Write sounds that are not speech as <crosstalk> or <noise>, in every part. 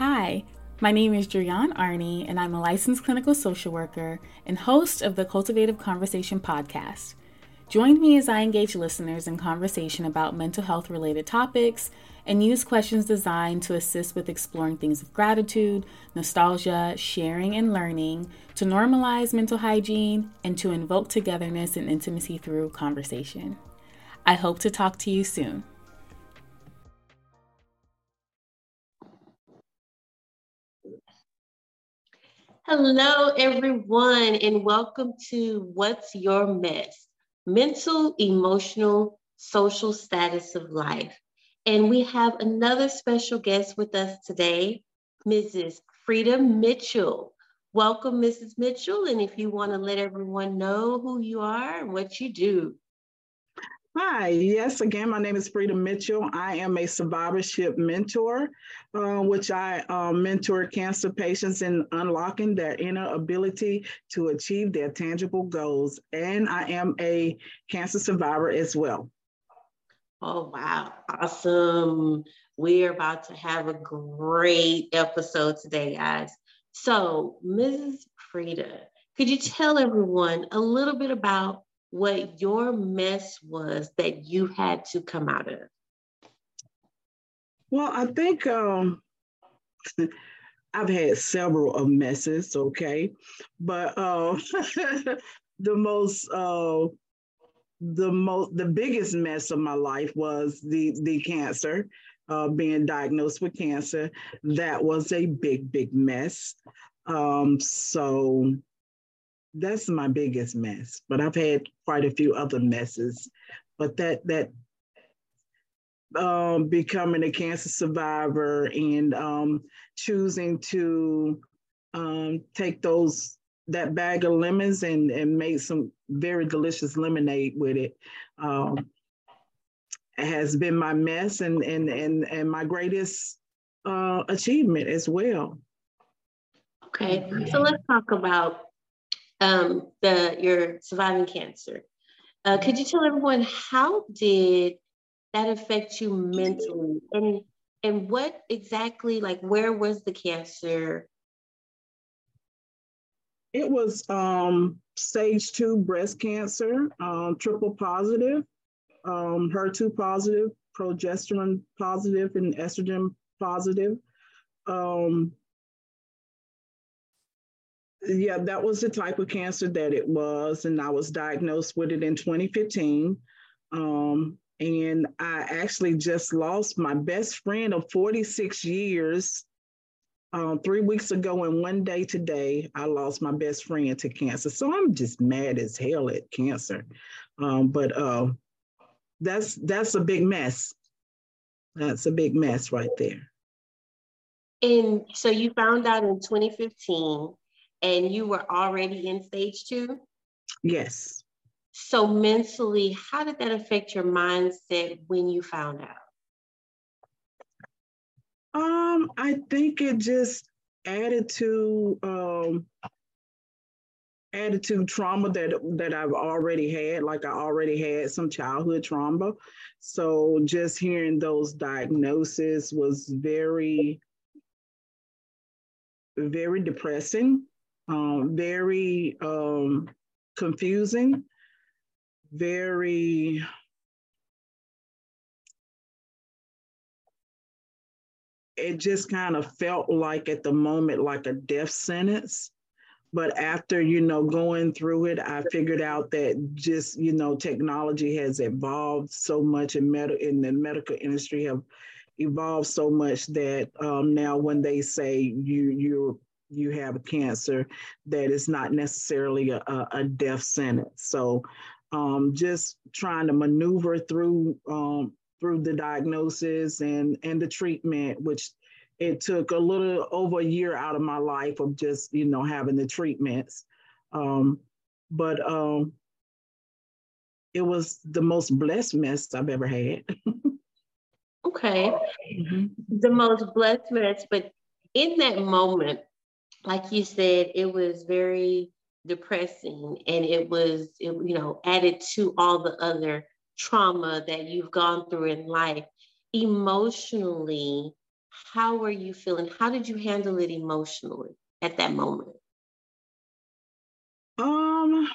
Hi, my name is Julian Arney, and I'm a licensed clinical social worker and host of the Cultivative Conversation podcast. Join me as I engage listeners in conversation about mental health related topics and use questions designed to assist with exploring things of gratitude, nostalgia, sharing, and learning to normalize mental hygiene and to invoke togetherness and intimacy through conversation. I hope to talk to you soon. Hello, everyone, and welcome to What's Your Mess? Mental, Emotional, Social Status of Life. And we have another special guest with us today, Mrs. Frida Mitchell. Welcome, Mrs. Mitchell. And if you want to let everyone know who you are and what you do. Hi, yes, again, my name is Frida Mitchell. I am a survivorship mentor, uh, which I uh, mentor cancer patients in unlocking their inner ability to achieve their tangible goals. And I am a cancer survivor as well. Oh, wow. Awesome. We're about to have a great episode today, guys. So, Mrs. Frida, could you tell everyone a little bit about what your mess was that you had to come out of? Well, I think um, <laughs> I've had several of messes, okay, but uh, <laughs> the most uh, the most the biggest mess of my life was the the cancer. Uh, being diagnosed with cancer, that was a big, big mess. Um, so that's my biggest mess. But I've had quite a few other messes. But that that um, becoming a cancer survivor and um, choosing to um, take those that bag of lemons and and make some very delicious lemonade with it um, has been my mess and and and and my greatest uh, achievement as well. Okay, so let's talk about um, the your surviving cancer. Uh, could you tell everyone how did that affect you mentally, and and what exactly like where was the cancer? It was um, stage two breast cancer, um, triple positive, um, HER2 positive, progesterone positive, and estrogen positive. Um, yeah, that was the type of cancer that it was. And I was diagnosed with it in 2015. Um, and I actually just lost my best friend of 46 years. Um, three weeks ago and one day today, I lost my best friend to cancer. So I'm just mad as hell at cancer. Um, but uh, that's that's a big mess. That's a big mess right there. And so you found out in 2015 and you were already in stage two? Yes. So mentally, how did that affect your mindset when you found out? Um, I think it just added to um added to trauma that that I've already had. Like I already had some childhood trauma. So just hearing those diagnoses was very, very depressing um, very um, confusing, very it just kind of felt like at the moment like a death sentence. But after you know going through it i figured out that just you know technology has evolved so much in med- in the medical industry have evolved so much that um, now when they say you you're you have a cancer that is not necessarily a, a death sentence. So um, just trying to maneuver through um, through the diagnosis and and the treatment, which it took a little over a year out of my life of just you know having the treatments. Um, but um, it was the most blessed mess I've ever had. okay, <laughs> mm-hmm. the most blessed mess, but in that moment, like you said, it was very depressing and it was, it, you know, added to all the other trauma that you've gone through in life. Emotionally, how were you feeling? How did you handle it emotionally at that moment? Um,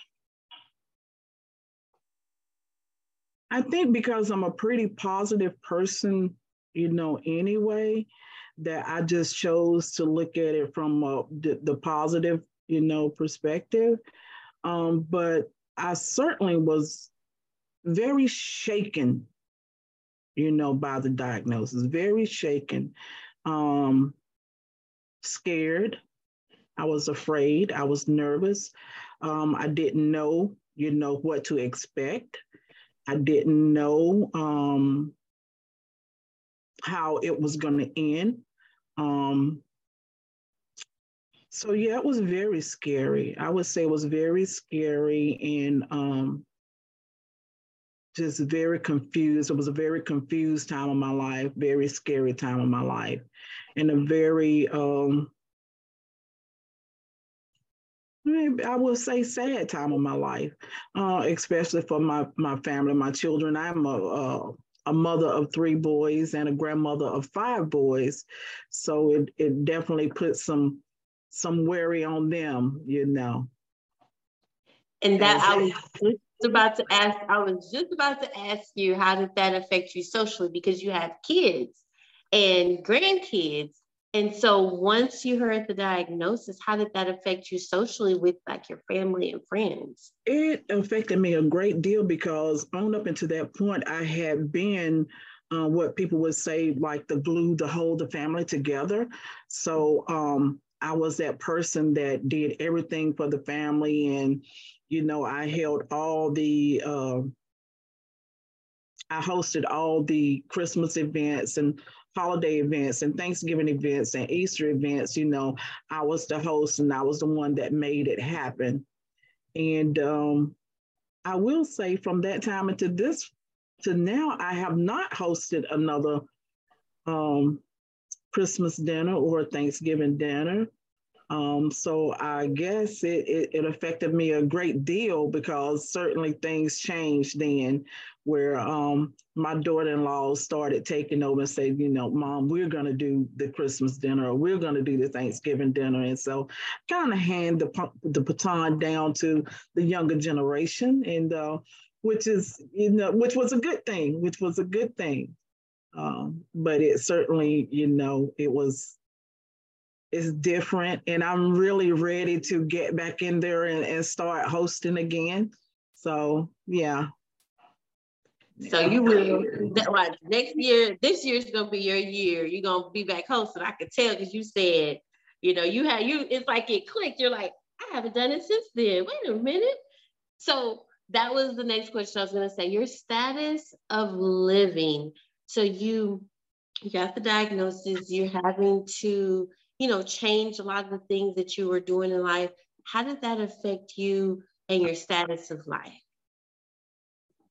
I think because I'm a pretty positive person, you know, anyway, that I just chose to look at it from the, the positive, you know, perspective. Um, but I certainly was very shaken, you know, by the diagnosis, very shaken, um, scared. I was afraid. I was nervous. Um, I didn't know, you know, what to expect. I didn't know um, how it was going to end. Um, so yeah, it was very scary. I would say it was very scary and um, just very confused. It was a very confused time of my life, very scary time of my life, and a very um, I would say sad time of my life, uh, especially for my my family, my children. I'm a, a, a mother of three boys and a grandmother of five boys, so it it definitely put some some worry on them, you know. And that I was just about to ask, I was just about to ask you, how did that affect you socially? Because you have kids and grandkids. And so once you heard the diagnosis, how did that affect you socially with like your family and friends? It affected me a great deal because on up until that point, I had been uh, what people would say like the glue to hold the family together. So um, I was that person that did everything for the family, and you know, I held all the. Uh, I hosted all the Christmas events and holiday events and Thanksgiving events and Easter events. You know, I was the host and I was the one that made it happen. And um, I will say, from that time into this to now, I have not hosted another um, Christmas dinner or Thanksgiving dinner. Um, so I guess it, it, it, affected me a great deal because certainly things changed then where um, my daughter-in-law started taking over and said, you know, mom, we're going to do the Christmas dinner or we're going to do the Thanksgiving dinner. And so kind of hand the, the baton down to the younger generation and uh, which is, you know, which was a good thing, which was a good thing. Um, but it certainly, you know, it was it's different, and I'm really ready to get back in there and, and start hosting again. So yeah. So you will that right next year. This year is gonna be your year. You're gonna be back hosting. I can tell because you said, you know, you had you. It's like it clicked. You're like, I haven't done it since then. Wait a minute. So that was the next question I was gonna say. Your status of living so you you got the diagnosis, you're having to, you know, change a lot of the things that you were doing in life. How did that affect you and your status of life?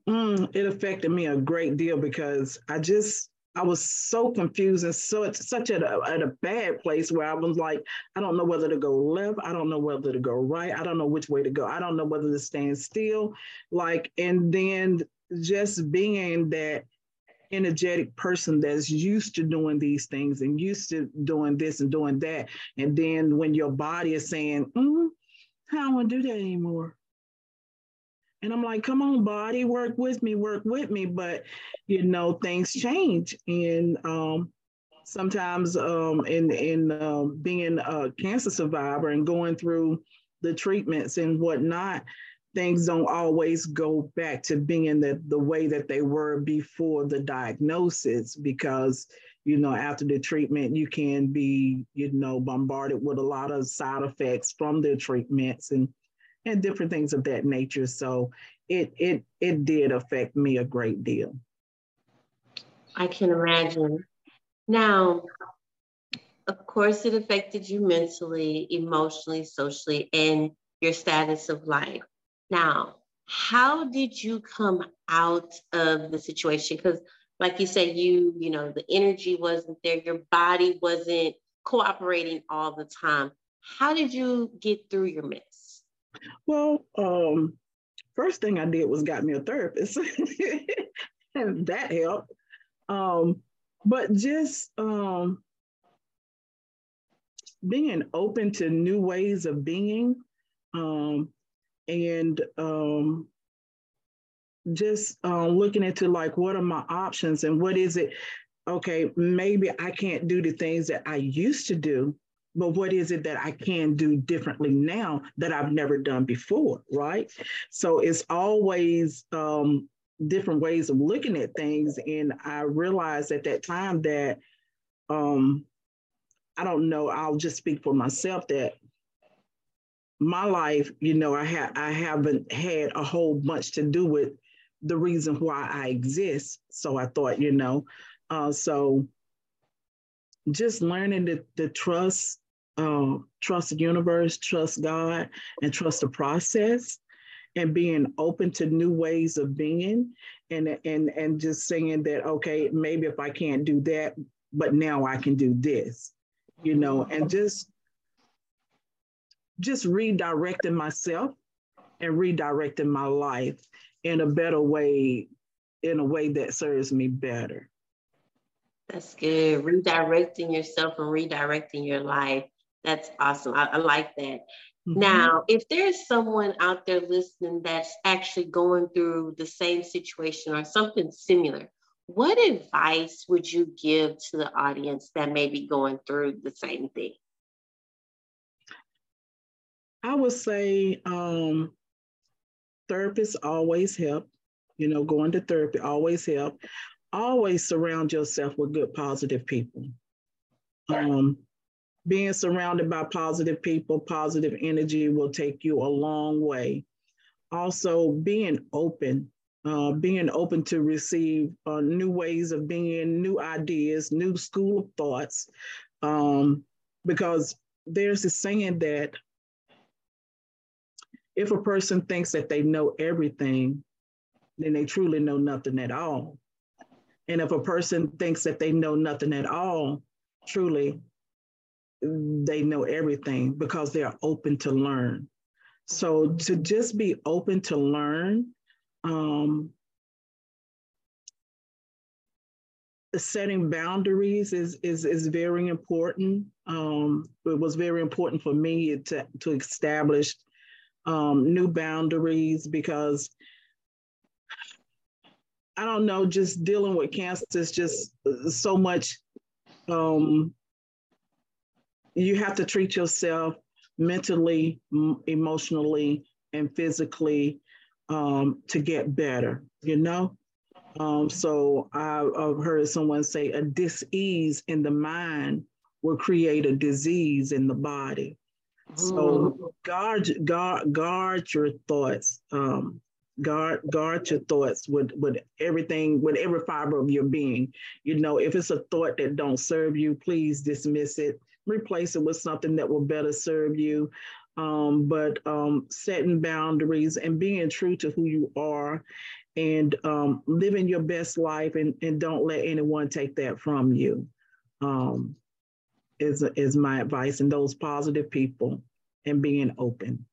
Mm, it affected me a great deal because I just I was so confused and so such at a, at a bad place where I was like, I don't know whether to go left, I don't know whether to go right, I don't know which way to go, I don't know whether to stand still, like, and then just being that energetic person that's used to doing these things and used to doing this and doing that. And then when your body is saying, mm, I don't want to do that anymore. And I'm like, come on, body, work with me, work with me. But, you know, things change. And um, sometimes um, in, in uh, being a cancer survivor and going through the treatments and whatnot, things don't always go back to being the, the way that they were before the diagnosis because you know after the treatment you can be you know bombarded with a lot of side effects from the treatments and and different things of that nature so it it it did affect me a great deal i can imagine now of course it affected you mentally emotionally socially and your status of life now, how did you come out of the situation? Because, like you said, you, you know, the energy wasn't there, your body wasn't cooperating all the time. How did you get through your mess? Well, um, first thing I did was got me a therapist, <laughs> and that helped. Um, but just um, being open to new ways of being um, and um, just uh, looking into like what are my options and what is it okay maybe i can't do the things that i used to do but what is it that I can do differently now that I've never done before, right? So it's always um, different ways of looking at things. And I realized at that time that um, I don't know, I'll just speak for myself that my life, you know, I have I haven't had a whole bunch to do with the reason why I exist. So I thought, you know, uh, so just learning to, to trust um, trust the universe, trust God, and trust the process, and being open to new ways of being, and and and just saying that okay, maybe if I can't do that, but now I can do this, you know, and just just redirecting myself and redirecting my life in a better way, in a way that serves me better. That's good. Redirecting yourself and redirecting your life. That's awesome. I, I like that. Mm-hmm. Now, if there's someone out there listening that's actually going through the same situation or something similar, what advice would you give to the audience that may be going through the same thing? I would say um, therapists always help. You know, going to therapy always help. Always surround yourself with good, positive people. Um, being surrounded by positive people, positive energy will take you a long way. Also, being open, uh, being open to receive uh, new ways of being, new ideas, new school of thoughts. Um, because there's a saying that if a person thinks that they know everything, then they truly know nothing at all. And if a person thinks that they know nothing at all, truly they know everything because they are open to learn. So to just be open to learn, um, setting boundaries is is is very important. Um, it was very important for me to to establish um, new boundaries because I don't know, just dealing with cancer is just so much um, you have to treat yourself mentally, emotionally, and physically um, to get better, you know? Um, so I, have heard someone say a dis-ease in the mind will create a disease in the body. So guard, guard, guard your thoughts. Um, guard, guard your thoughts with, with everything, with every fiber of your being. You know, if it's a thought that don't serve you, please dismiss it replace it with something that will better serve you. Um, but um, setting boundaries and being true to who you are and um, living your best life and, and don't let anyone take that from you um, is, is my advice. And those positive people and being open.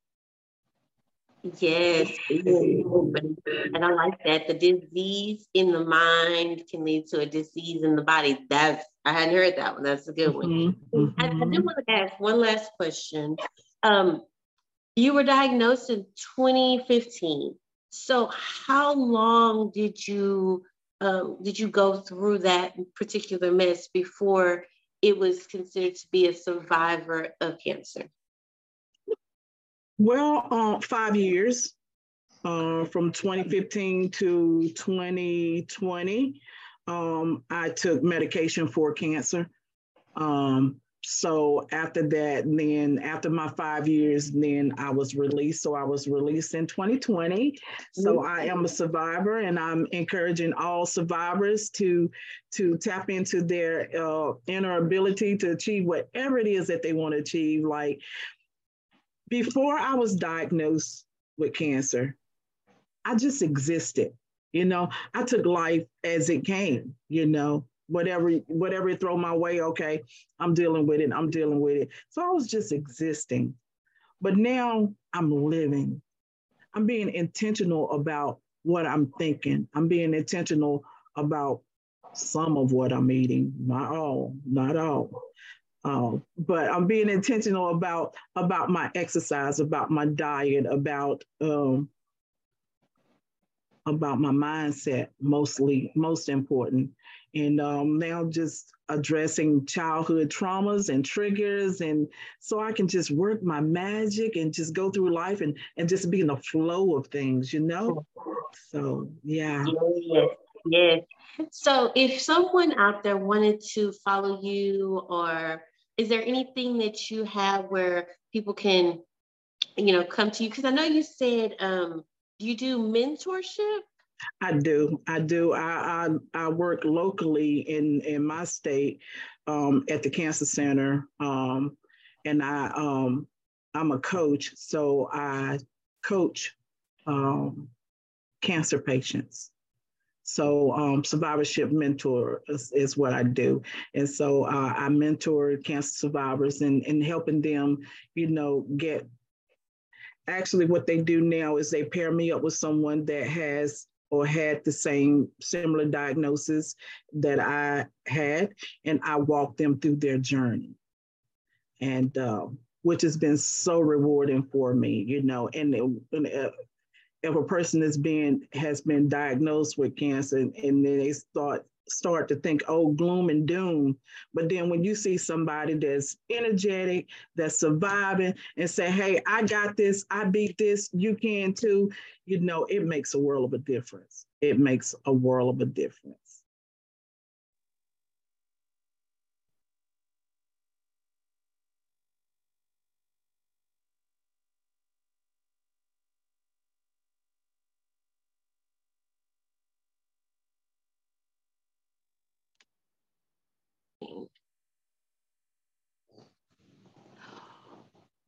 Yes, and I like that. The disease in the mind can lead to a disease in the body. That's I hadn't heard that one. That's a good one. Mm-hmm. mm-hmm. I, I did want to ask one last question. Um, you were diagnosed in 2015. So how long did you um, did you go through that particular mess before it was considered to be a survivor of cancer? Well, uh, five years uh, from 2015 to 2020. Um, I took medication for cancer. Um, so after that, then after my five years, then I was released. So I was released in 2020. So I am a survivor, and I'm encouraging all survivors to to tap into their uh, inner ability to achieve whatever it is that they want to achieve. Like before I was diagnosed with cancer, I just existed. You know, I took life as it came, you know, whatever whatever it throw my way, okay, I'm dealing with it. I'm dealing with it. So I was just existing. But now I'm living. I'm being intentional about what I'm thinking. I'm being intentional about some of what I'm eating, not all, not all. Um, but I'm being intentional about about my exercise, about my diet, about um, about my mindset, mostly most important. And um, now just addressing childhood traumas and triggers, and so I can just work my magic and just go through life and and just be in the flow of things, you know. So yeah. Yes, yes. So if someone out there wanted to follow you or is there anything that you have where people can, you know, come to you? Because I know you said um, you do mentorship. I do. I do. I I, I work locally in in my state um, at the cancer center, um, and I um, I'm a coach, so I coach um, cancer patients. So um, survivorship mentor is, is, what I do. And so uh, I mentor cancer survivors and, and helping them, you know, get actually what they do now is they pair me up with someone that has or had the same similar diagnosis that I had, and I walk them through their journey. And uh, which has been so rewarding for me, you know, and, and uh, if a person is being has been diagnosed with cancer and, and then they start start to think oh gloom and doom. But then when you see somebody that's energetic that's surviving and say hey i got this i beat this you can too you know it makes a world of a difference. It makes a world of a difference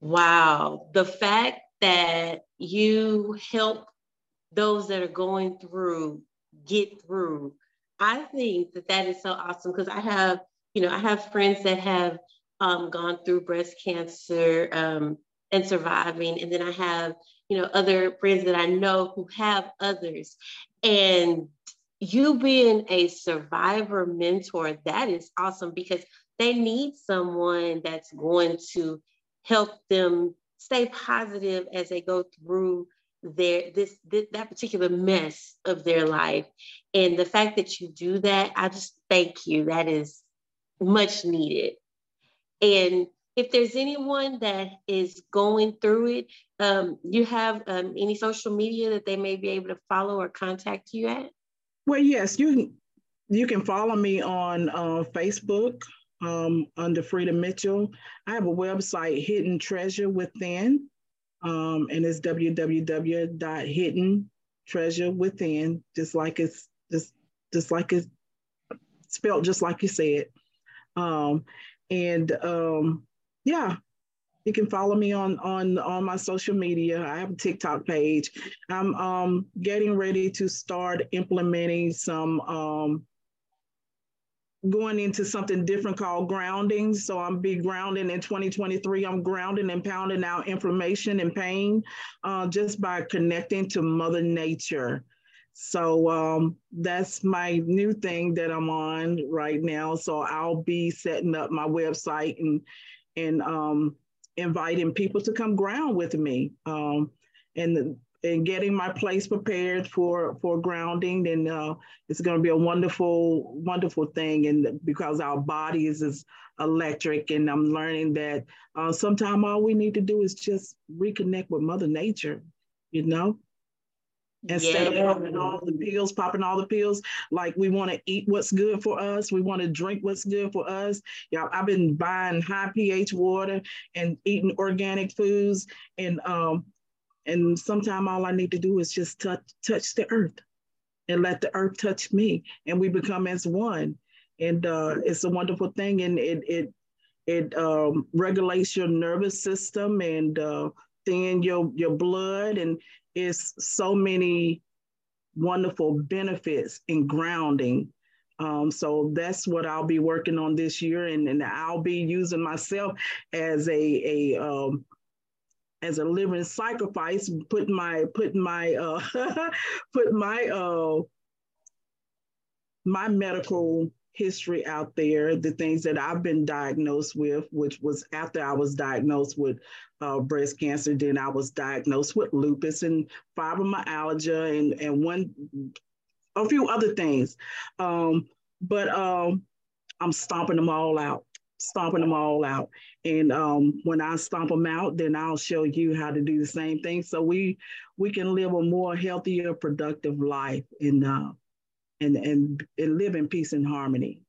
Wow. The fact that you help those that are going through get through, I think that that is so awesome because I have, you know, I have friends that have um, gone through breast cancer um, and surviving. And then I have, you know, other friends that I know who have others. And you being a survivor mentor, that is awesome because they need someone that's going to help them stay positive as they go through their this, this, that particular mess of their life. And the fact that you do that i just thank you. That is much needed. And if there's anyone that is going through it um, you have um, any social media that they may be able to follow or contact you at? Well yes you you can follow me on uh, facebook um, under Frida Mitchell. I have a website, Hidden Treasure Within, um, and it's www.hiddentreasurewithin, just like it's just just like it's spelled just like you said. Um, and um, yeah, you can follow me on on on my social media. I have a TikTok page. I'm um, getting ready to start implementing some um, going into something different called grounding. So I'm be grounding in 2023. I'm grounding and pounding out inflammation and pain uh, just by connecting to Mother Nature. So um, that's my new thing that I'm on right now. So I'll be setting up my website and and um, inviting people to come ground with me. Um, and and getting my place prepared for for grounding then uh, it's going to be a wonderful wonderful thing and because our bodies is electric and i'm learning that uh, sometimes all we need to do is just reconnect with mother nature you know instead yeah. of popping all the pills, popping all the pills, like we want to eat what's good for us, we want to drink what's good for us. Yeah, I've been buying high pH water and eating organic foods, and um, and sometimes all I need to do is just touch touch the earth and let the earth touch me. And we become as one. And uh, it's a wonderful thing. And it it it um, regulates your nervous system and uh, thin your your blood. And it's so many wonderful benefits in grounding. Um, so that's what I'll be working on this year, and, and I'll be using myself as a, a um, as a living sacrifice, put my put my uh, <laughs> put my uh, my medical history out there, the things that I've been diagnosed with, which was after I was diagnosed with uh, breast cancer, then I was diagnosed with lupus and fibromyalgia and, and one, a few other things. Um, but um, I'm stomping them all out, stomping them all out. And um, when I stomp them out, then I'll show you how to do the same thing. So we we can live a more healthier, productive life and uh, and and, and live in peace and harmony.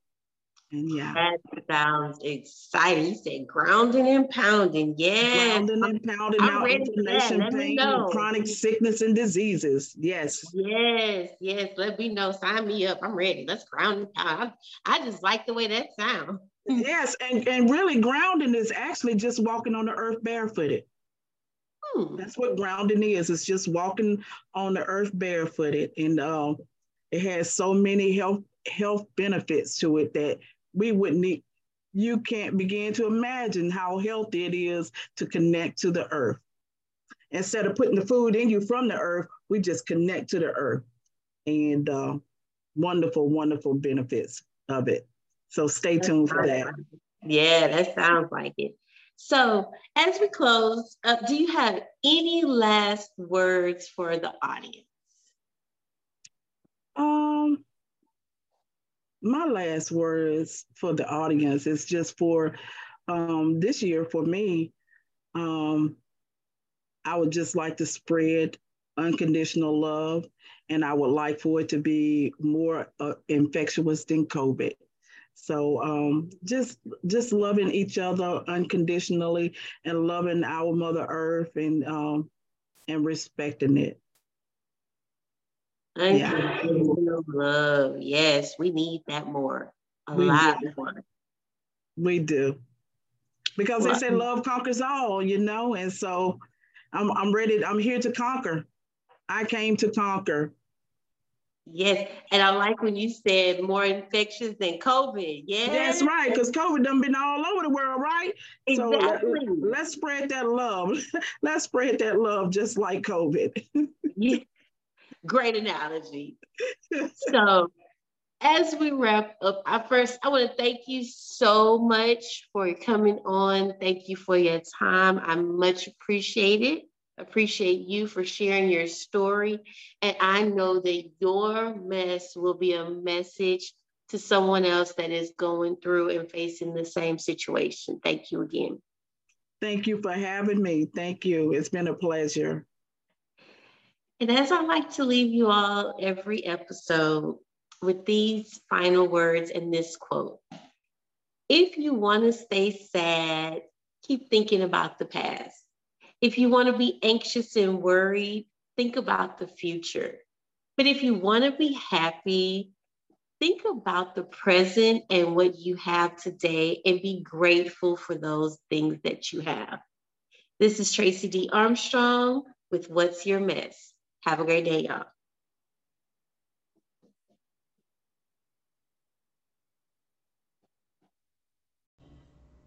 And yeah. That sounds exciting. You said grounding and pounding. Yeah. Grounding and pounding I'm out inflammation, pain, chronic sickness and diseases. Yes. Yes. Yes. Let me know. Sign me up. I'm ready. Let's ground and pound. I, I just like the way that sounds. Yes. And, and really grounding is actually just walking on the earth barefooted. Hmm. That's what grounding is. It's just walking on the earth barefooted. And uh, it has so many health health benefits to it that we would need you can't begin to imagine how healthy it is to connect to the earth. Instead of putting the food in you from the earth, we just connect to the earth. And uh, wonderful, wonderful benefits of it. So stay tuned for that. yeah, that sounds like it. So as we close, uh, do you have any last words for the audience? Um, my last words for the audience is just for um, this year for me. Um, I would just like to spread unconditional love, and I would like for it to be more uh, infectious than COVID. So um, just just loving each other unconditionally and loving our Mother Earth and um, and respecting it. Unconditional yeah. love. Yes, we need that more. A we lot do. more. We do. Because well, they say love conquers all, you know, and so I'm I'm ready. I'm here to conquer. I came to conquer. Yes, and I like when you said more infectious than COVID. Yeah, that's right. Because COVID done been all over the world, right? Exactly. So let, us spread that love. <laughs> let's spread that love, just like COVID. <laughs> yeah. Great analogy. <laughs> so, as we wrap up, I first I want to thank you so much for coming on. Thank you for your time. I much appreciate it. Appreciate you for sharing your story. And I know that your mess will be a message to someone else that is going through and facing the same situation. Thank you again. Thank you for having me. Thank you. It's been a pleasure. And as I like to leave you all every episode with these final words and this quote If you want to stay sad, keep thinking about the past. If you want to be anxious and worried, think about the future. But if you want to be happy, think about the present and what you have today and be grateful for those things that you have. This is Tracey D. Armstrong with What's Your Mess. Have a great day, y'all.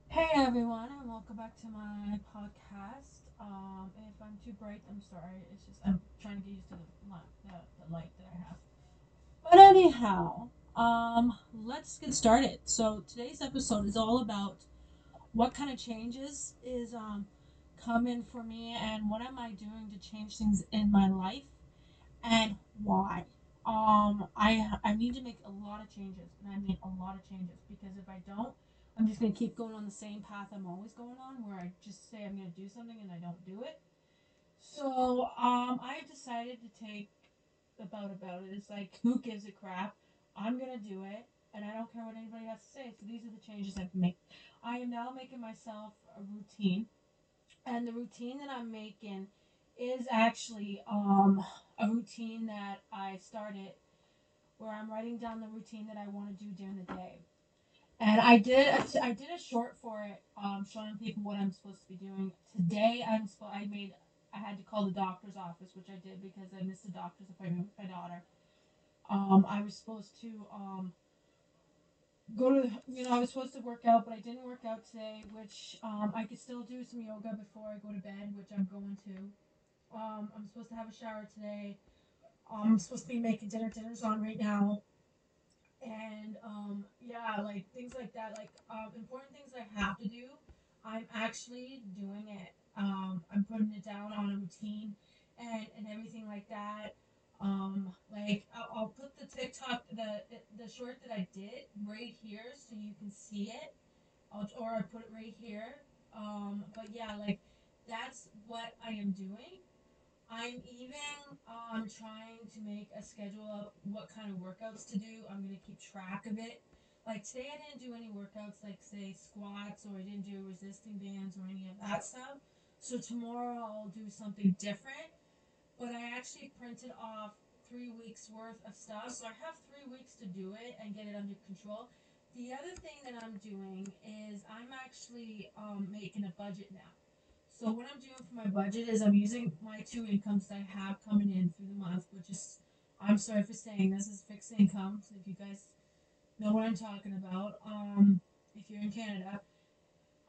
Hey everyone, and welcome back to my podcast. Um, if I'm too bright, I'm sorry. It's just I'm trying to get used to the, the, the light that I have. But anyhow, um, let's get started. So today's episode is all about what kind of changes is um coming for me and what am I doing to change things in my life and why. Um, I I need to make a lot of changes, and I mean a lot of changes because if I don't, I'm just gonna keep going on the same path I'm always going on, where I just say I'm gonna do something and I don't do it. So um, I decided to take about about it. It's like who gives a crap? I'm gonna do it, and I don't care what anybody has to say. So these are the changes I've made. I am now making myself a routine, and the routine that I'm making is actually um, a routine that I started where I'm writing down the routine that I want to do during the day. And I did a, I did a short for it, um, showing people what I'm supposed to be doing. Today I'm sp- I made I had to call the doctor's office, which I did because I missed a doctor's appointment with my daughter. Um, I was supposed to um, go to you know I was supposed to work out, but I didn't work out today, which um, I could still do some yoga before I go to bed, which I'm going to. Um, I'm supposed to have a shower today. Um, I'm supposed to be making dinner. Dinner's on right now. And um, yeah, like things like that, like um, important things I have to do. I'm actually doing it. Um, I'm putting it down on a routine and, and everything like that. Um, like I'll, I'll put the TikTok, the the short that I did right here so you can see it, I'll, or I put it right here. Um, but yeah, like that's what I am doing. I'm even um, trying to make a schedule of what kind of workouts to do. I'm gonna keep track of it. Like today, I didn't do any workouts like say squats or I didn't do resisting bands or any of that stuff. So tomorrow I'll do something different. But I actually printed off three weeks worth of stuff, so I have three weeks to do it and get it under control. The other thing that I'm doing is I'm actually um, making a budget now. So what I'm doing for my budget is I'm using my two incomes that I have coming in through the month, which is I'm sorry for saying this is fixed income. So if you guys know what I'm talking about, um, if you're in Canada.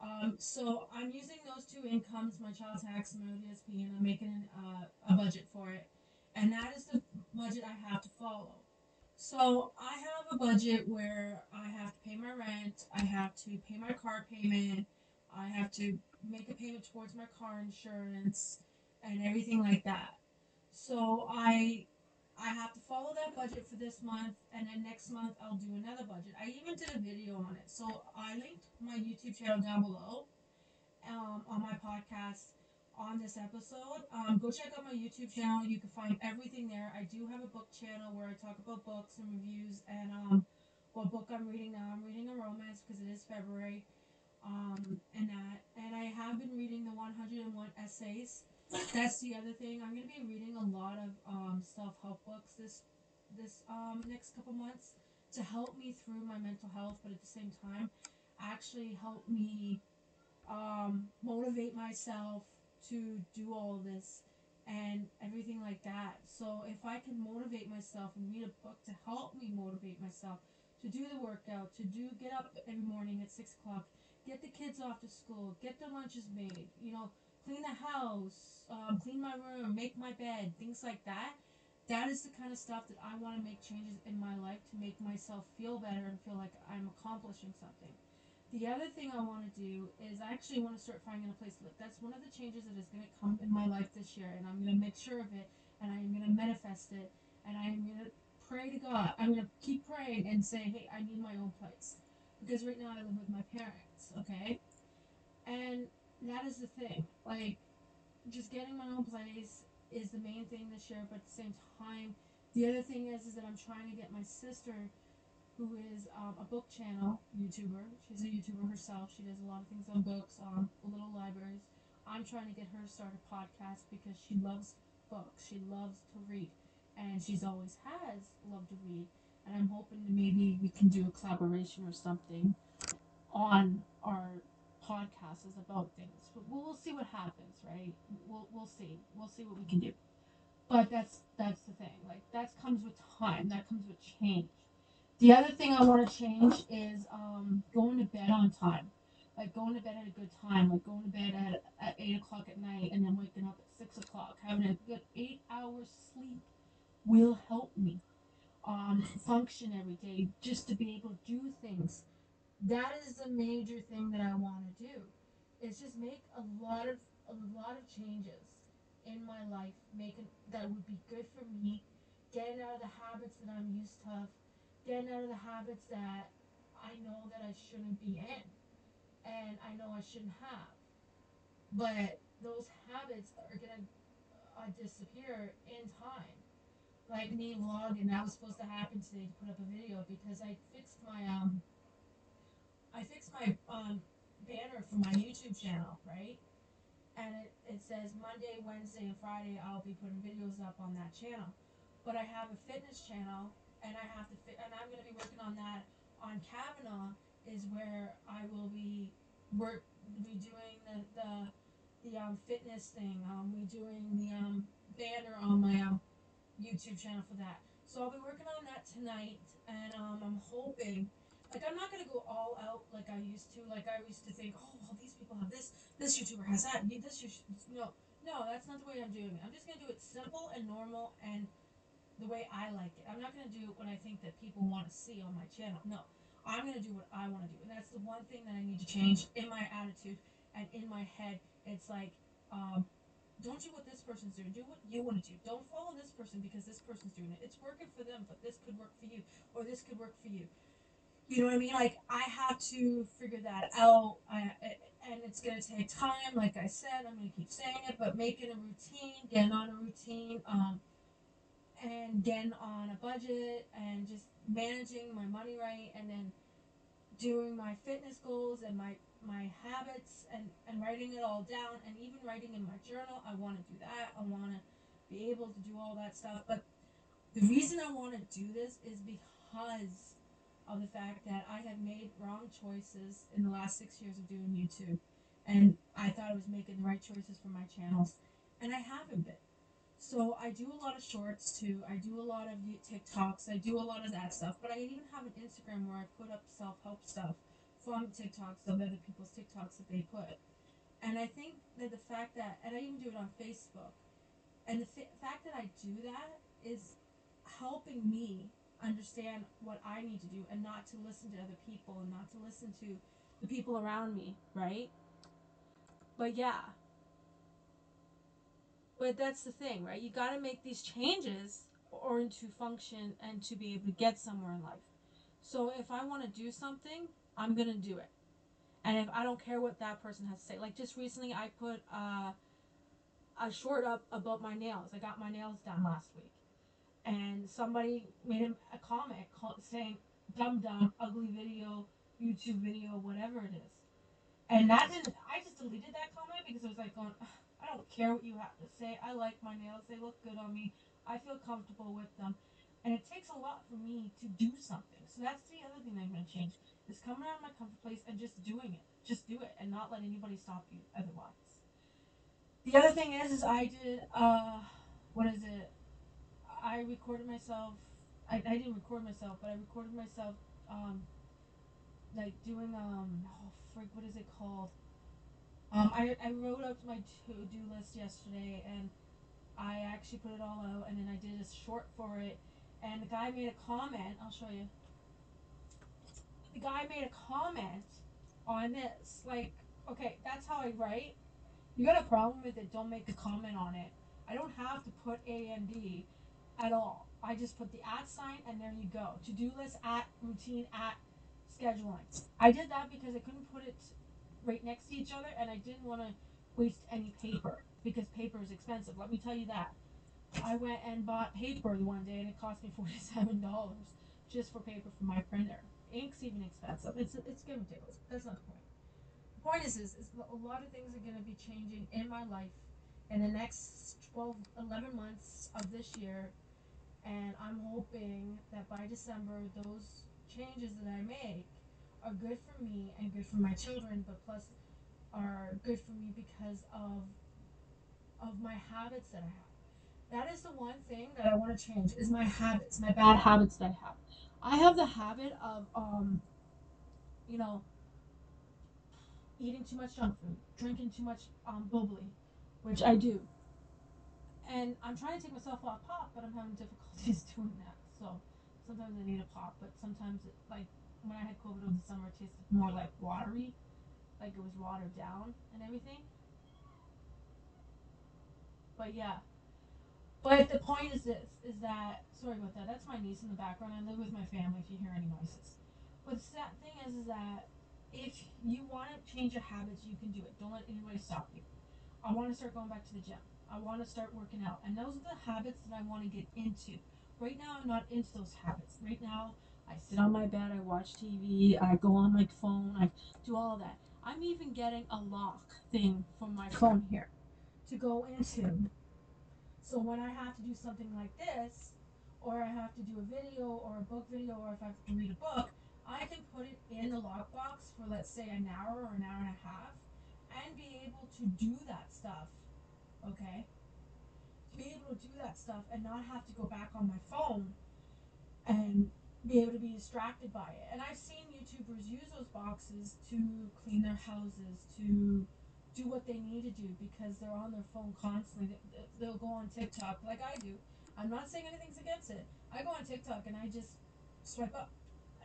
Um, so I'm using those two incomes, my child tax and my ODSP, and I'm making uh, a budget for it, and that is the budget I have to follow. So I have a budget where I have to pay my rent, I have to pay my car payment, I have to make a payment towards my car insurance, and everything like that. So I I have to follow that budget for this month, and then next month I'll do another budget. I even did a video on it. So I linked my YouTube channel down below um, on my podcast on this episode. Um, go check out my YouTube channel. You can find everything there. I do have a book channel where I talk about books and reviews and um, what book I'm reading now. I'm reading a romance because it is February. Um, and that, and I have been reading the 101 essays that's the other thing. I'm gonna be reading a lot of um, self help books this this um, next couple months to help me through my mental health, but at the same time, actually help me um, motivate myself to do all this and everything like that. So if I can motivate myself and read a book to help me motivate myself to do the workout, to do get up every morning at six o'clock, get the kids off to school, get their lunches made, you know, clean the house, um, clean my room, make my bed, things like that. That is the kind of stuff that I want to make changes in my life to make myself feel better and feel like I'm accomplishing something. The other thing I want to do is I actually want to start finding a place to live. That's one of the changes that is going to come in my life this year, and I'm going to make sure of it, and I'm going to manifest it, and I'm going to pray to God. I'm going to keep praying and say, hey, I need my own place. Because right now I live with my parents, okay? And that is the thing. Like, just getting my own place is the main thing this year, but at the same time, the other thing is, is that I'm trying to get my sister, who is um, a book channel YouTuber. She's a YouTuber herself. She does a lot of things on books, on little libraries. I'm trying to get her to start a podcast because she loves books. She loves to read, and she's always has loved to read. And I'm hoping maybe we can do a collaboration or something on our podcast is about things. But we'll, we'll see what happens, right? We'll we'll see. We'll see what we can do. But that's that's the thing. Like that comes with time. That comes with change. The other thing I want to change is um, going to bed on time. Like going to bed at a good time. Like going to bed at, at eight o'clock at night and then waking up at six o'clock. Having a good eight hours sleep will help me um, function every day just to be able to do things that is the major thing that I want to do. Is just make a lot of a lot of changes in my life, making that would be good for me, getting out of the habits that I'm used to, getting out of the habits that I know that I shouldn't be in, and I know I shouldn't have. But those habits are gonna uh, disappear in time. Like me vlogging, that was supposed to happen today to put up a video because I fixed my um I fixed my um, banner for my YouTube channel, right? And it, it says Monday, Wednesday, and Friday I'll be putting videos up on that channel. But I have a fitness channel, and I have to fit, and I'm going to be working on that. On Kavanaugh is where I will be work be doing the the the um, fitness thing. Um, we doing the um, banner on my um, YouTube channel for that. So I'll be working on that tonight, and um, I'm hoping like I'm not gonna go all out like I used to. Like I used to think, oh well, these people have this, this YouTuber has that, this YouTuber, no, no, that's not the way I'm doing it. I'm just gonna do it simple and normal and the way I like it. I'm not gonna do what I think that people want to see on my channel. No, I'm gonna do what I want to do, and that's the one thing that I need to change in my attitude and in my head. It's like, um, don't do what this person's doing. Do what you want to do. Don't follow this person because this person's doing it. It's working for them, but this could work for you, or this could work for you. You know what I mean? Like I have to figure that out. I, and it's gonna take time. Like I said, I'm gonna keep saying it, but making a routine, getting on a routine, um, and getting on a budget, and just managing my money right, and then doing my fitness goals and my my habits and, and writing it all down and even writing in my journal. I want to do that. I want to be able to do all that stuff. But the reason I want to do this is because of the fact that I have made wrong choices in the last six years of doing YouTube. And I thought I was making the right choices for my channels. And I haven't been. So I do a lot of shorts too. I do a lot of TikToks. I do a lot of that stuff. But I even have an Instagram where I put up self help stuff from TikToks of other people's TikToks that they put. And I think that the fact that, and I even do it on Facebook, and the fa- fact that I do that is helping me understand what I need to do and not to listen to other people and not to listen to the people around me, right? But yeah. But that's the thing, right? You got to make these changes or to function and to be able to get somewhere in life. So if I want to do something, I'm gonna do it. And if I don't care what that person has to say, like just recently, I put uh, a short up about my nails. I got my nails done last week, and somebody made him a comment saying "dumb dumb ugly video, YouTube video, whatever it is," and that didn't. I just deleted that comment because I was like, going, I don't care what you have to say. I like my nails. They look good on me. I feel comfortable with them. And it takes a lot for me to do something. So that's the other thing I'm going to change is coming out of my comfort place and just doing it. Just do it and not let anybody stop you otherwise. The other thing is, is I did, uh, what is it? I recorded myself. I, I didn't record myself, but I recorded myself, um, like doing, um, oh, frig, what is it called? Um, I, I wrote up my to-do list yesterday and I actually put it all out and then I did a short for it and the guy made a comment, I'll show you the guy made a comment on this. Like, okay, that's how I write. You got a problem with it, don't make a comment on it. I don't have to put A and D at all. I just put the at sign and there you go. To do list at routine at scheduling. I did that because I couldn't put it right next to each other and I didn't want to waste any paper because paper is expensive. Let me tell you that. I went and bought paper one day and it cost me <laughs> $47 just for paper for my printer ink's even expensive. It's it's getting ridiculous. That's not the point. The point is, is, is a lot of things are going to be changing in my life in the next 12, 11 months of this year, and I'm hoping that by December those changes that I make are good for me and good for my children, but plus are good for me because of of my habits that I have. That is the one thing that I want to change is my habits, my bad habits that I have. I have the habit of, um, you know, eating too much junk food, drinking too much um, bubbly, which I do. And I'm trying to take myself off pop, but I'm having difficulties <laughs> doing that. So sometimes I need a pop, but sometimes, it, like when I had COVID over the summer, it tasted more like watery, like it was watered down and everything. But yeah, but the point is this: is that sorry about that. That's my niece in the background. I live with my family. If you hear any noises, but the sad thing is, is that if you want to change your habits, you can do it. Don't let anybody stop you. I want to start going back to the gym. I want to start working out, and those are the habits that I want to get into. Right now, I'm not into those habits. Right now, I sit on my bed, I watch TV, I go on my phone, I do all that. I'm even getting a lock thing from my phone here to go into so when I have to do something like this, or I have to do a video or a book video, or if I have to read a book, I can put it in the lockbox for let's say an hour or an hour and a half and be able to do that stuff. Okay? To be able to do that stuff and not have to go back on my phone and be able to be distracted by it. And I've seen YouTubers use those boxes to clean their houses, to do what they need to do because they're on their phone constantly. They'll go on TikTok like I do. I'm not saying anything's against it. I go on TikTok and I just swipe up,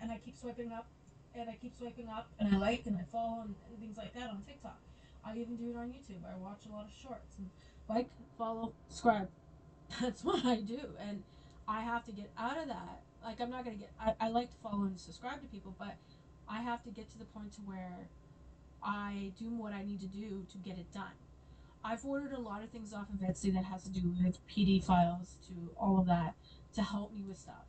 and I keep swiping up, and I keep swiping up, and I like and I follow and, and things like that on TikTok. I even do it on YouTube. I watch a lot of shorts and like, follow, subscribe. <laughs> That's what I do, and I have to get out of that. Like I'm not gonna get. I, I like to follow and subscribe to people, but I have to get to the point to where I do what I need to do to get it done. I've ordered a lot of things off of Etsy that has to do with PD files to all of that to help me with stuff.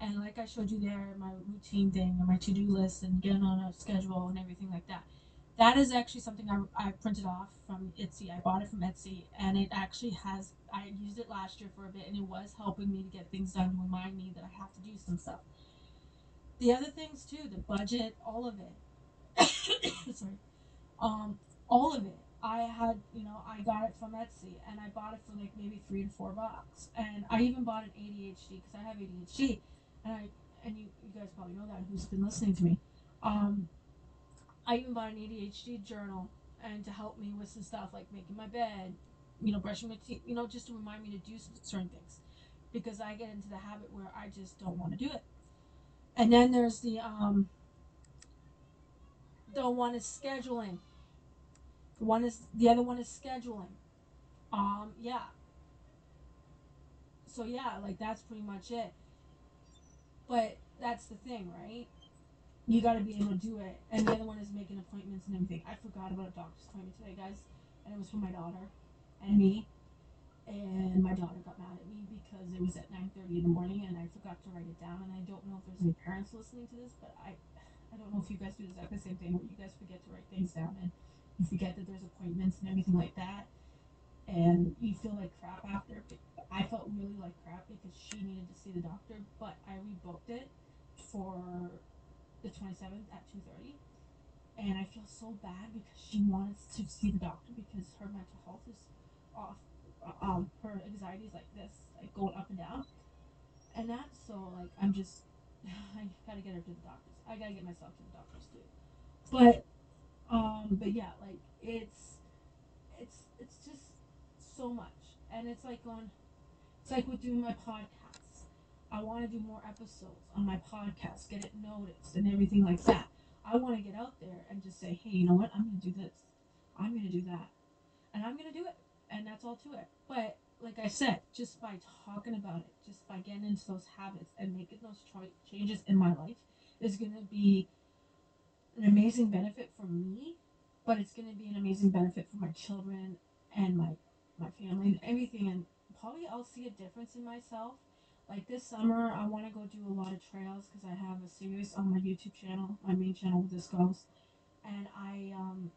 And like I showed you there, my routine thing and my to do list and getting on a schedule and everything like that. That is actually something I, I printed off from Etsy. I bought it from Etsy and it actually has, I used it last year for a bit and it was helping me to get things done remind me that I have to do some stuff. The other things too, the budget, all of it. <coughs> Sorry. Um, all of it. I had, you know, I got it from Etsy and I bought it for like maybe three to four bucks. And I even bought an ADHD because I have ADHD. And I, and you, you guys probably know that who's been listening to me. Um, I even bought an ADHD journal and to help me with some stuff like making my bed, you know, brushing my teeth, you know, just to remind me to do certain things because I get into the habit where I just don't want to do it. And then there's the um the one is scheduling. The one is the other one is scheduling. Um yeah. So yeah, like that's pretty much it. But that's the thing, right? You got to be able to do it. And the other one is making appointments and everything. I forgot about a doctor's appointment today, guys, and it was for my daughter and me. And my daughter got mad at me because it was at 9:30 in the morning, and I forgot to write it down. And I don't know if there's any parents listening to this, but I, I don't know if you guys do the exact same thing where you guys forget to write things down and you forget that there's appointments and everything like that, and you feel like crap after. I felt really like crap because she needed to see the doctor, but I rebooked it for the 27th at 2.30 and i feel so bad because she wants to see the doctor because her mental health is off um her anxiety is like this like going up and down. And that's so like i'm just <sighs> i gotta get her to the doctors. I gotta get myself to the doctors too. But um but yeah like it's it's it's just so much. And it's like going it's like with doing my podcast I want to do more episodes on my podcast, get it noticed, and everything like that. I want to get out there and just say, hey, you know what? I'm going to do this. I'm going to do that. And I'm going to do it. And that's all to it. But like I said, just by talking about it, just by getting into those habits and making those changes in my life is going to be an amazing benefit for me, but it's going to be an amazing benefit for my children and my my family and everything. And probably I'll see a difference in myself like this summer, I want to go do a lot of trails because I have a series on my YouTube channel, my main channel with this and I um,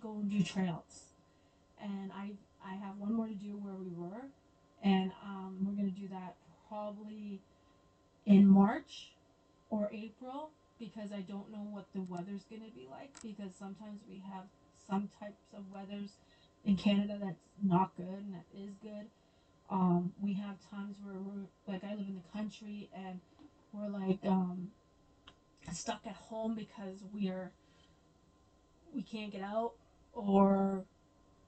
go and do trails. And I I have one more to do where we were, and um, we're gonna do that probably in March or April because I don't know what the weather's gonna be like because sometimes we have some types of weathers in Canada that's not good and that is good um, we have times where we're like I live in the country and we're like um, stuck at home because we're we can't get out or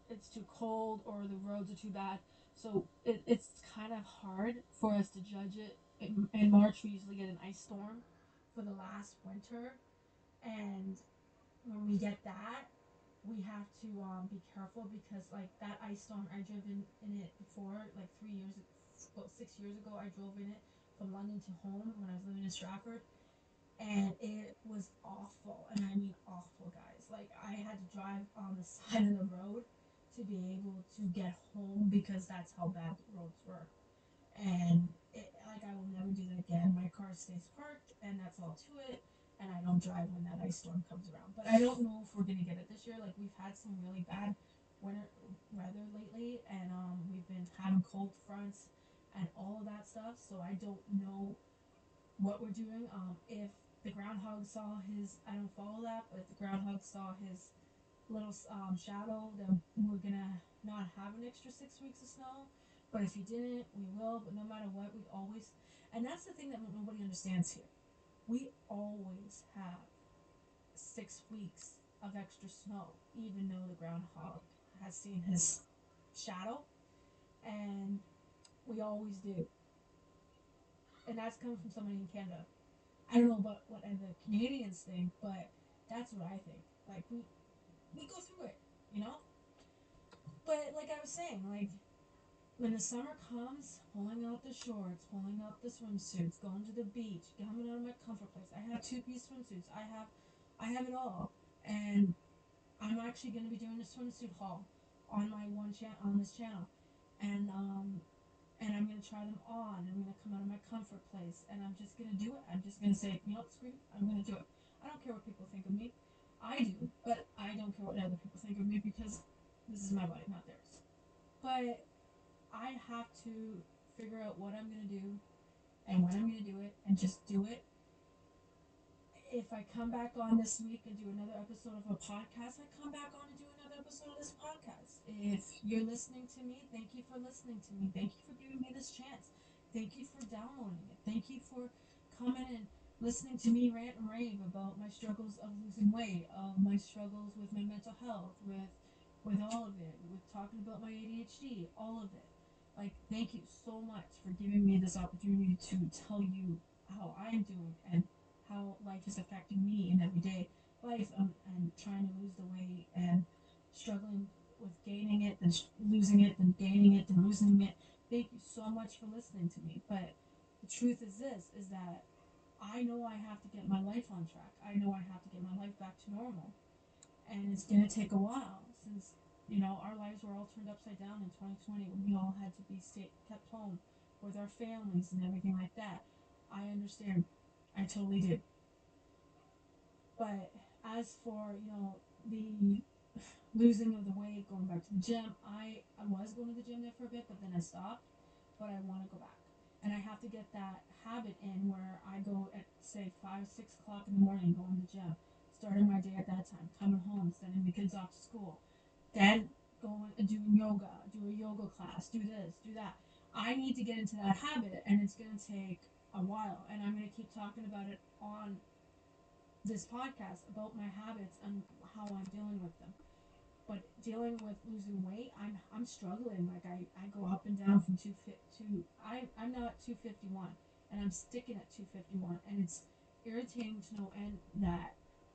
it's too cold or the roads are too bad. So it, it's kind of hard for us to judge it. In, in March, we usually get an ice storm for the last winter, and when we get that, we have to um, be careful because like that ice storm I drove in, in it before like three years about six years ago I drove in it from London to home when I was living in Stratford. And it was awful and I mean awful guys. Like I had to drive on the <laughs> side of the road to be able to get home because that's how bad the roads were. And it, like I will never do that again. My car stays parked and that's all to it and I don't drive when that ice storm comes around. But I don't know if we're gonna get it this year. Like we've had some really bad winter weather lately, and um, we've been having cold fronts and all of that stuff. So I don't know what we're doing. Um, if the groundhog saw his, I don't follow that, but if the groundhog saw his little um, shadow, then we're gonna not have an extra six weeks of snow. But if he didn't, we will. But no matter what, we always, and that's the thing that nobody understands here we always have six weeks of extra snow, even though the groundhog has seen his shadow. And we always do. And that's coming from somebody in Canada. I don't know about what other Canadians think, but that's what I think. Like we we go through it, you know? But like I was saying, like when the summer comes, pulling out the shorts, pulling out the swimsuits, going to the beach, coming out of my comfort place. I have two piece swimsuits. I have I have it all. And I'm actually gonna be doing a swimsuit haul on my one channel on this channel. And um and I'm gonna try them on. I'm gonna come out of my comfort place and I'm just gonna do it. I'm just gonna say, you know screw I'm gonna do it. I don't care what people think of me. I do, but I don't care what other people think of me because this is my body, not theirs. But I have to figure out what I'm gonna do and when I'm gonna do it and just do it. If I come back on this week and do another episode of a podcast, I come back on and do another episode of this podcast. If you're listening to me, thank you for listening to me. Thank you for giving me this chance. Thank you for downloading it. Thank you for coming and listening to me rant and rave about my struggles of losing weight, of my struggles with my mental health, with with all of it, with talking about my ADHD, all of it. Like, thank you so much for giving me this opportunity to tell you how I'm doing and how life is affecting me in everyday life um, and trying to lose the weight and struggling with gaining it, sh- losing it, then gaining it, then losing it. Thank you so much for listening to me. But the truth is this, is that I know I have to get my life on track. I know I have to get my life back to normal. And it's going to take a while since, you know, our lives were all turned upside down in 2020 when we all had to be stay, kept home with our families and everything like that. I understand. I totally do. But as for, you know, the losing of the weight, going back to the gym, I, I was going to the gym there for a bit, but then I stopped. But I want to go back. And I have to get that habit in where I go at, say, 5, 6 o'clock in the morning, going to the gym, starting my day at that time, coming home, sending the kids off to school, then go and doing yoga, do a yoga class, do this, do that. I need to get into that habit, and it's going to take a while. And I'm going to keep talking about it on this podcast about my habits and how I'm dealing with them. But dealing with losing weight, I'm I'm struggling. Like I, I go up and down from two fit two. I I'm now at two fifty one, and I'm sticking at two fifty one, and it's irritating to no end that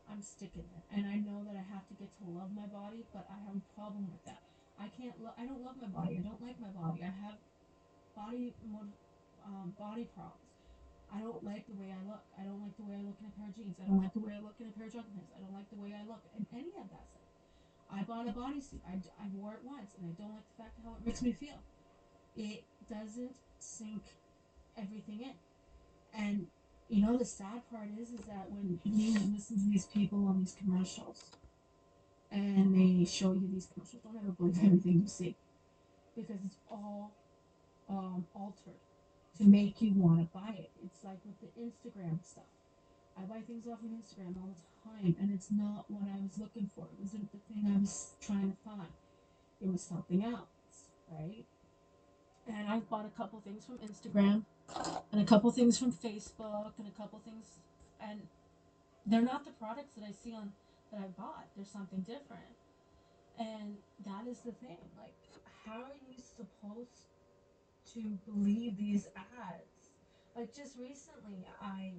I'm sticking there. And I know that I have to get to love my body, but I have a problem with that. I can't. Lo- I don't love my body. I don't like my body. I have body um, body problems. I don't like the way I look. I don't like the way I look in a pair of jeans. I don't like the way I look in a pair of jogger pants. I don't like the way I look in any of that stuff. I bought a bodysuit. I, I wore it once, and I don't like the fact how it makes me feel. It doesn't sink everything in. And you know the sad part is, is that when you listen to these people on these commercials, and they show you these commercials, don't ever believe everything you see, because it's all um, altered to make you want to buy it. It's like with the Instagram stuff. I buy things off of Instagram all the time, and it's not what I was looking for. It wasn't the thing I was trying to find. It was something else, right? And i've bought a couple things from Instagram, and a couple things from Facebook, and a couple things, and they're not the products that I see on that I bought. There's something different, and that is the thing. Like, how are you supposed to believe these ads? Like, just recently, I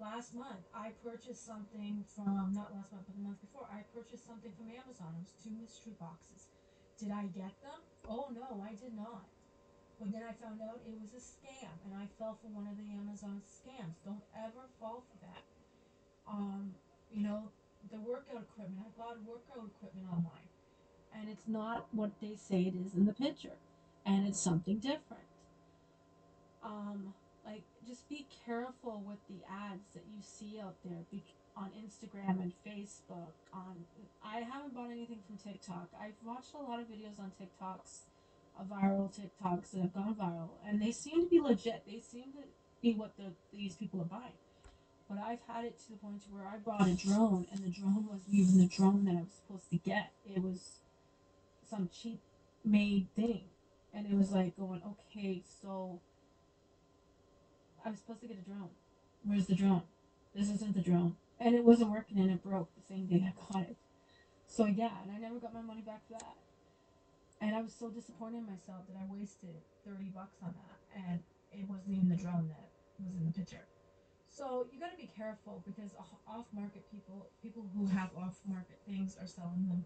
last month I purchased something from not last month but the month before I purchased something from Amazon. It was two mystery boxes. Did I get them? Oh no, I did not. But then I found out it was a scam and I fell for one of the Amazon scams. Don't ever fall for that. Um, you know, the workout equipment. I bought workout equipment online. And it's not what they say it is in the picture. And it's something different. Um, like just be careful with the ads that you see out there be- on Instagram and Facebook on I haven't bought anything from TikTok. I've watched a lot of videos on TikToks, viral TikToks that have gone viral and they seem to be legit. They seem to be what the these people are buying. But I've had it to the point where I bought a drone and the drone wasn't even the drone that I was supposed to get. It was some cheap made thing. And it was like going, okay, so I was supposed to get a drone. Where's the drone? This isn't the drone. And it wasn't working and it broke the same day I <laughs> got it. So yeah, and I never got my money back for that. And I was so disappointed in myself that I wasted 30 bucks on that. And it wasn't even the drone that was in the picture. So you got to be careful because off market people, people who have off market things are selling them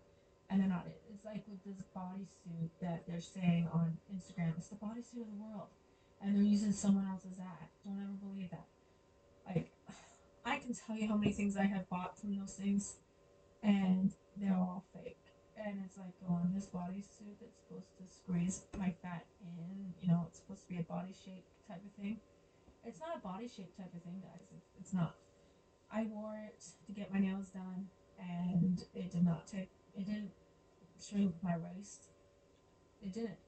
and they're not. It's like with this bodysuit that they're saying on Instagram, it's the bodysuit of the world. And they're using someone else's ad. Don't ever believe that. Like, <sighs> I can tell you how many things I have bought from those things, and they're all fake. And it's like, on this bodysuit that's supposed to squeeze my fat in, you know, it's supposed to be a body shape type of thing. It's not a body shape type of thing, guys. It's, it's not. I wore it to get my nails done, and it did not take it didn't shrink my waist. It didn't.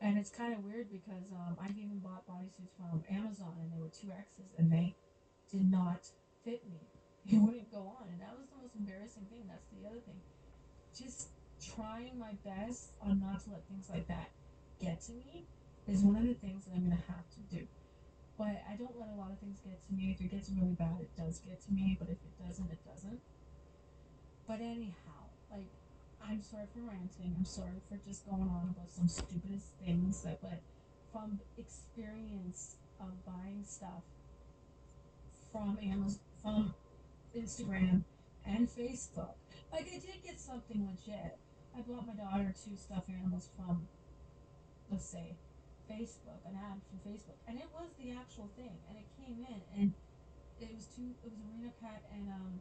And it's kind of weird because um, I've even bought bodysuits from Amazon and they were two X's and they did not fit me. <laughs> It wouldn't go on. And that was the most embarrassing thing. That's the other thing. Just trying my best on not to let things like that get to me is one of the things that I'm to have to do. But I don't let a lot of things get to me. If it gets really bad, it does get to me. But if it doesn't, it doesn't. But anyhow, like, I'm sorry for ranting. I'm sorry for just going on about some stupidest things that, but from experience of buying stuff from Amazon, from Instagram and Facebook, like I did get something legit. I bought my daughter two stuffed animals from, let's say, Facebook, an ad from Facebook, and it was the actual thing, and it came in, and it was two. It was a Reno cat and um,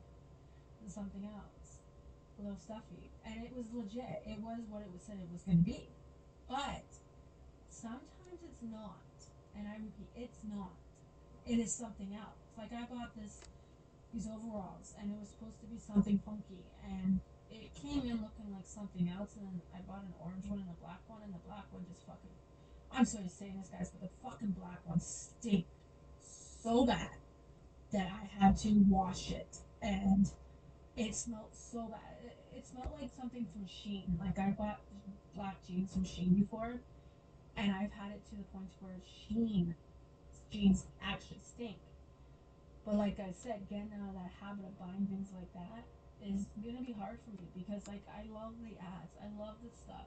something else a little stuffy, and it was legit. It was what it was said it was going to be. But sometimes it's not, and I repeat, it's not. It is something else. Like I bought this these overalls, and it was supposed to be something funky, and it came in looking like something else, and then I bought an orange one and a black one, and the black one just fucking. I'm sorry to say this, guys, but the fucking black one stinked so bad that I had to wash it, and it smelled so bad it smelled like something from Shein. Like I bought black jeans from Shein before, and I've had it to the point where Shein jeans actually stink. But like I said, getting out of that habit of buying things like that is gonna be hard for me because like I love the ads, I love the stuff.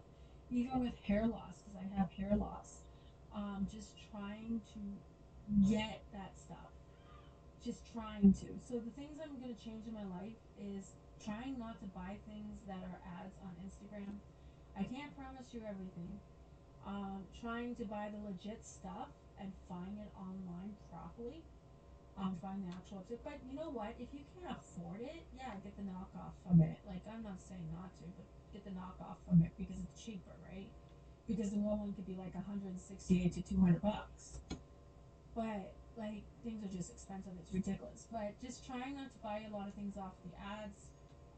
Even with hair loss, because I have hair loss, um, just trying to get that stuff, just trying to. So the things I'm gonna change in my life is trying not to buy things that are ads on Instagram. I can't promise you everything. Um, trying to buy the legit stuff and find it online properly. Um, find the actual. But you know what? If you can't afford it, yeah, get the knockoff from it. Like I'm not saying not to, but get the knockoff from it because it's cheaper, right? Because the real one could be like 168 to 200 bucks. But like things are just expensive. It's ridiculous. But just trying not to buy a lot of things off the ads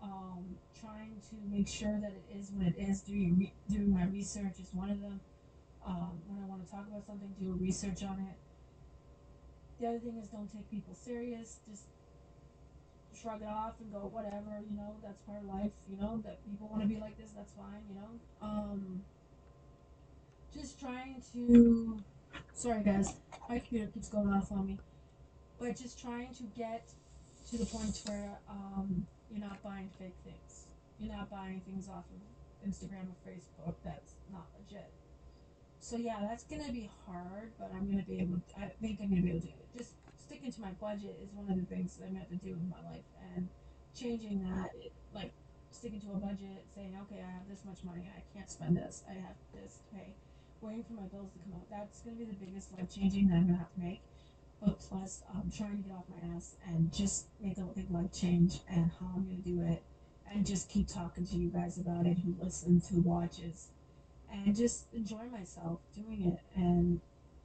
um, trying to make sure that it is what it is. Doing re- doing my research is one of them. Um, when I want to talk about something, do a research on it. The other thing is don't take people serious. Just shrug it off and go whatever. You know that's part of life. You know that people want to be like this. That's fine. You know. Um, just trying to. Sorry guys, my computer keeps going off on me. But just trying to get to the point where um, you're not buying fake things. You're not buying things off of Instagram or Facebook that's not legit. So yeah, that's gonna be hard, but I'm gonna be able. To, I think I'm gonna be able to do it. Just sticking to my budget is one of the things that I'm gonna have to do in my life, and changing that, like sticking to a budget, saying, okay, I have this much money, I can't spend this, I have this to pay, waiting for my bills to come out. That's gonna be the biggest life changing that I'm gonna have to make but plus I'm trying to get off my ass and just make a big life change and how I'm to do it and just keep talking to you guys about it who listens, who watches, and just enjoy myself doing it. And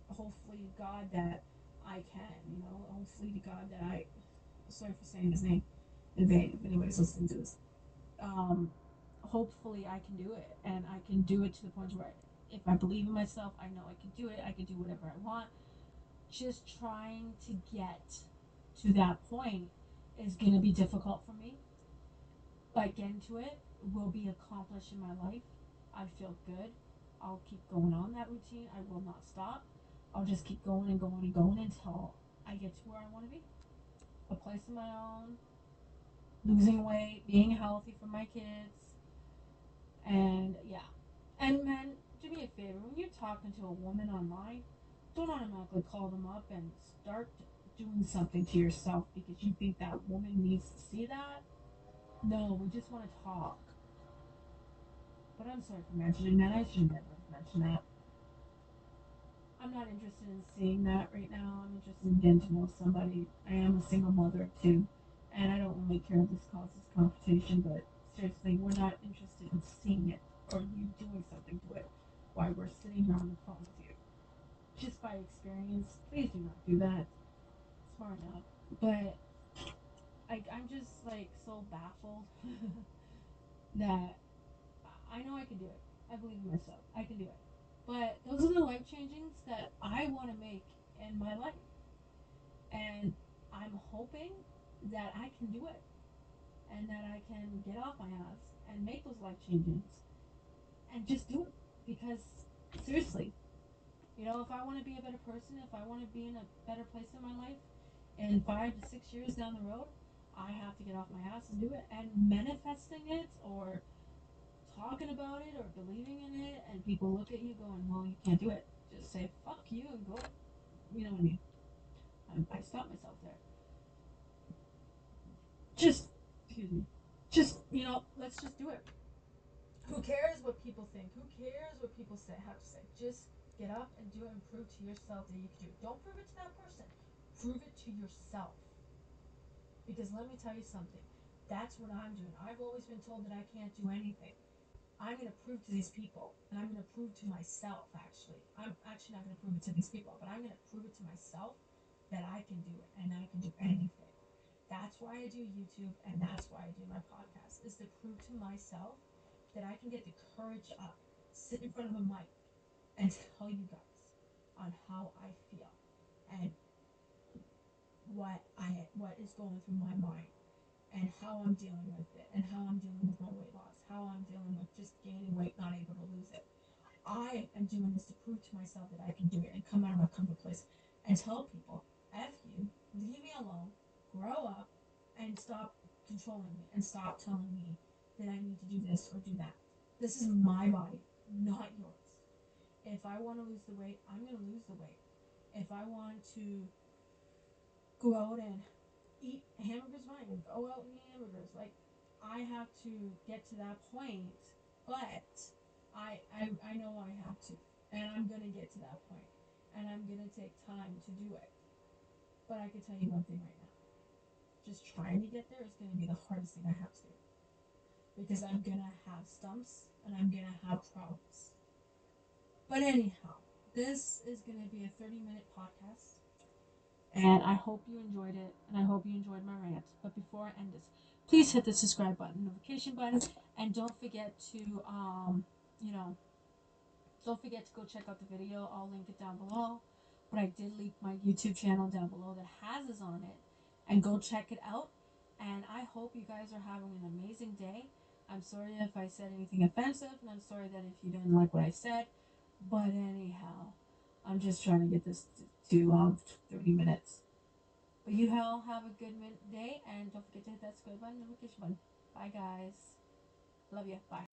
hopefully, God, that I can, you know, hopefully to God that I, sorry for saying his name in vain if anybody's listening to this. Um, hopefully, I can do it, and I can do it to the point where if I believe in myself, I know I can do it. I can do whatever I want just trying to get to that point is going to be difficult for me. But getting to it will be accomplished in my life. I feel good. I'll keep going on that routine. I will not stop. I'll just keep going and going and going until I get to where I want to be. A place of my own, losing weight, being healthy for my kids, and yeah, and men, do me a favor when you're talking to a woman online, don't automatically call them up and start doing something to yourself because you think that woman needs to see that. No, we just want to talk. But I'm sorry for mentioning that. I should never have mentioned that. I'm not interested in seeing that right now. I'm interested in getting to know somebody. I am a single mother too, and I don't really care if this causes confrontation, but seriously, we're not interested in seeing it or you doing something to it while we're sitting here on the phone with you. Just by experience, please do not do that. Smart enough. But I, I'm just like so baffled <laughs> that I know I can do it. I believe in myself. I can do it. But those are the life changings that I want to make in my life. And I'm hoping that I can do it and that I can get off my ass and make those life changings and just do it. Because seriously, you know, if I want to be a better person, if I want to be in a better place in my life, in five to six years down the road, I have to get off my ass and do it. And manifesting it or talking about it or believing in it, and people look at you going, "Well, you can't do it." Just say "fuck you" and go. You know what I mean? Um, I, I stopped myself there. Just, excuse me. Just you know, let's just do it. Who cares what people think? Who cares what people say? Have to say? Just get up and do it and prove to yourself that you can do it. Don't prove it to that person. Prove it to yourself. Because let me tell you something. That's what I'm doing. I've always been told that I can't do anything. I'm going to prove to these people, and I'm going to prove to myself, actually. I'm actually not going to prove it to these people, but I'm going to prove it to myself that I can do it and I can do anything. That's why I do YouTube, and that's why I do my podcast, is to prove to myself that I can get the courage up, sit in front of a mic, and tell you guys on how I feel and what I what is going through my mind and how I'm dealing with it and how I'm dealing with my weight loss, how I'm dealing with just gaining weight, not able to lose it. I am doing this to prove to myself that I can do it and come out of my comfort place and tell people, F you, leave me alone, grow up, and stop controlling me and stop telling me that I need to do this or do that. This is my body, not yours. If I want to lose the weight, I'm going to lose the weight. If I want to go out and eat hamburgers, fine. Go out and eat hamburgers. Like, I have to get to that point, but I, I, I know I have to. And I'm to get to that point. And I'm to take time to do it. But I can tell you one thing right now. Just trying to get there is to be the hardest thing I have to do. Because I'm to have stumps and I'm to have problems. But anyhow, this is to be a 30 minute podcast. And I hope you enjoyed it, and I hope you enjoyed my rant. But before I end this, please hit the subscribe button, notification button, and don't forget to, um, you know, don't forget to go check out the video. I'll link it down below. But I did link my YouTube channel down below that has this on it, and go check it out. And I hope you guys are having an amazing day. I'm sorry if I said anything offensive, and I'm sorry that if you didn't like what I said. But anyhow, I'm just trying to get this to um 30 minutes. But you all have a good day, and don't forget to hit that subscribe button and notification button. Bye, guys. Love you. Bye.